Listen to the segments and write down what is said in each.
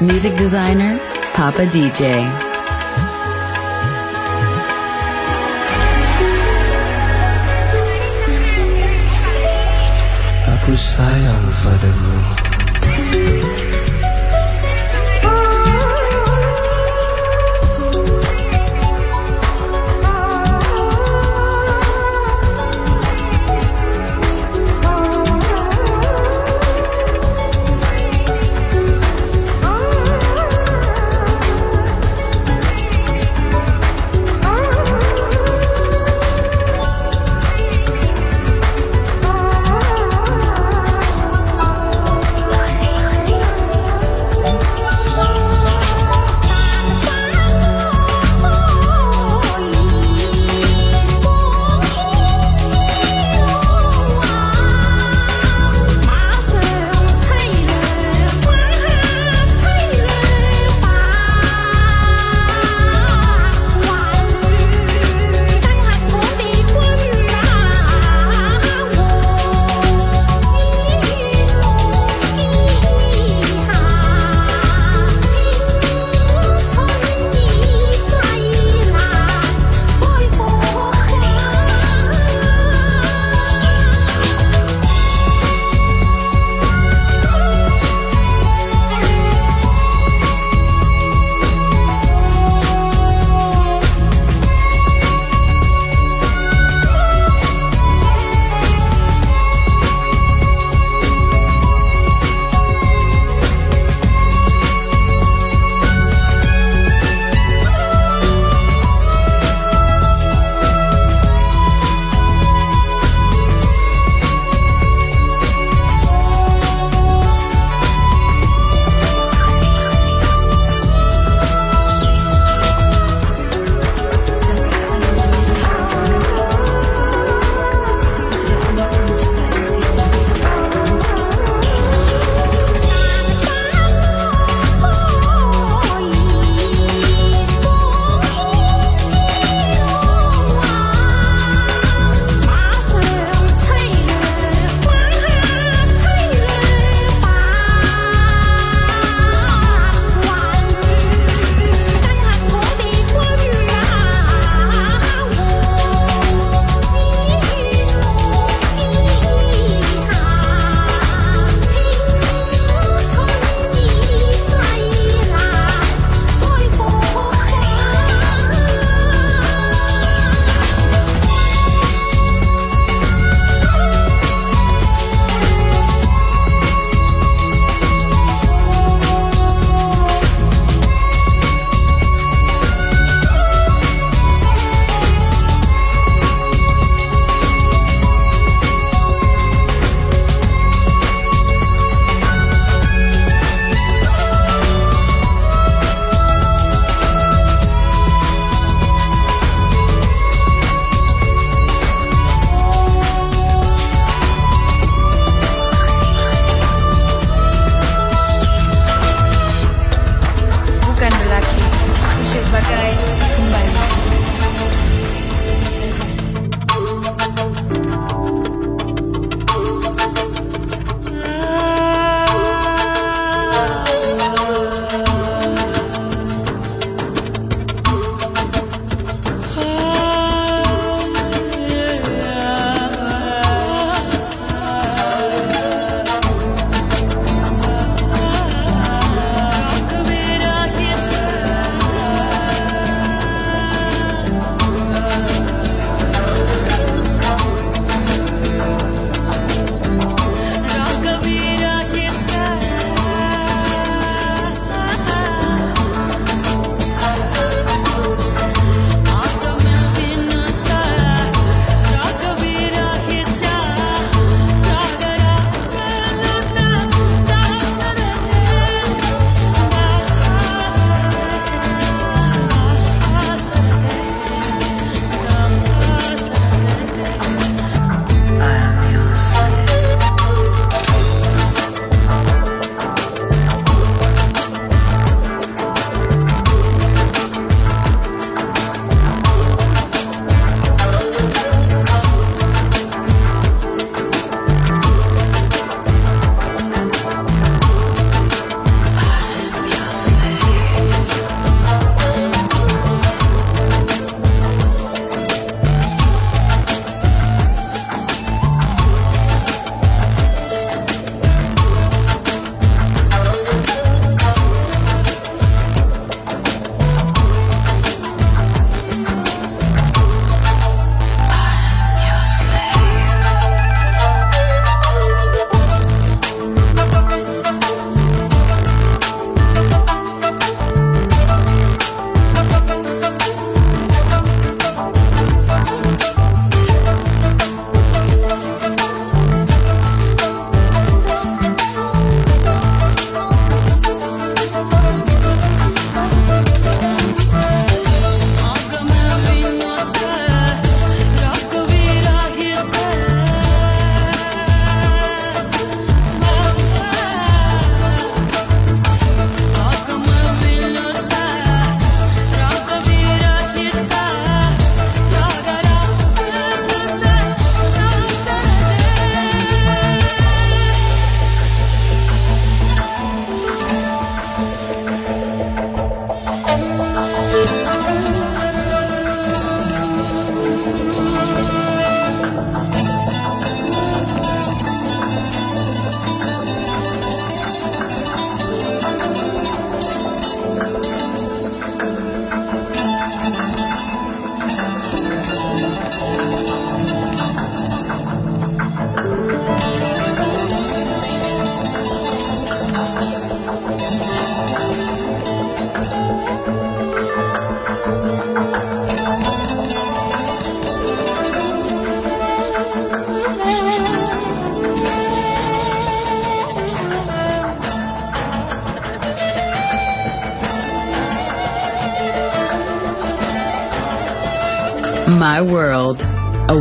Music designer, Papa DJ. Aku sayang padamu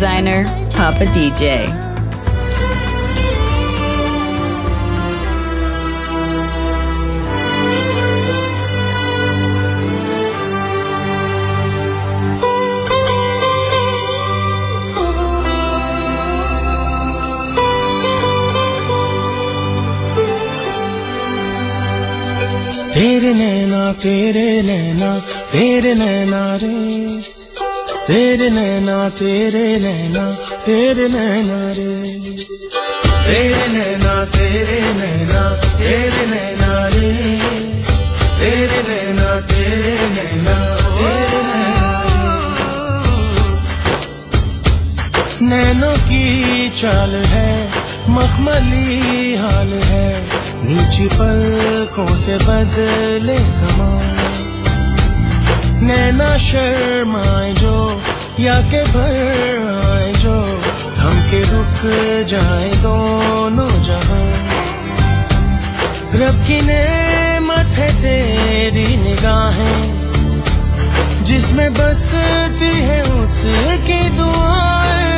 designer, Papa DJ. तेरे नैना तेरे नैना तेरे नैना रे तेरे नैना तेरे नैना तेरे नैना रे। तेरे नैना तेरे नैना तेरे नैना रे। तेरे नैना तेरे नैना तेरे नैना नैनों की चाल है, मखमली हाल है। नीचे पलकों से बदले समान। नैना शर्माए जो, या के भर आए जो, हम के रुक जाए दोनों जहाँ। रब की नेमत है तेरी निगाहें, जिसमें बसती है उसकी दुआएँ।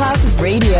Masterclass Radio,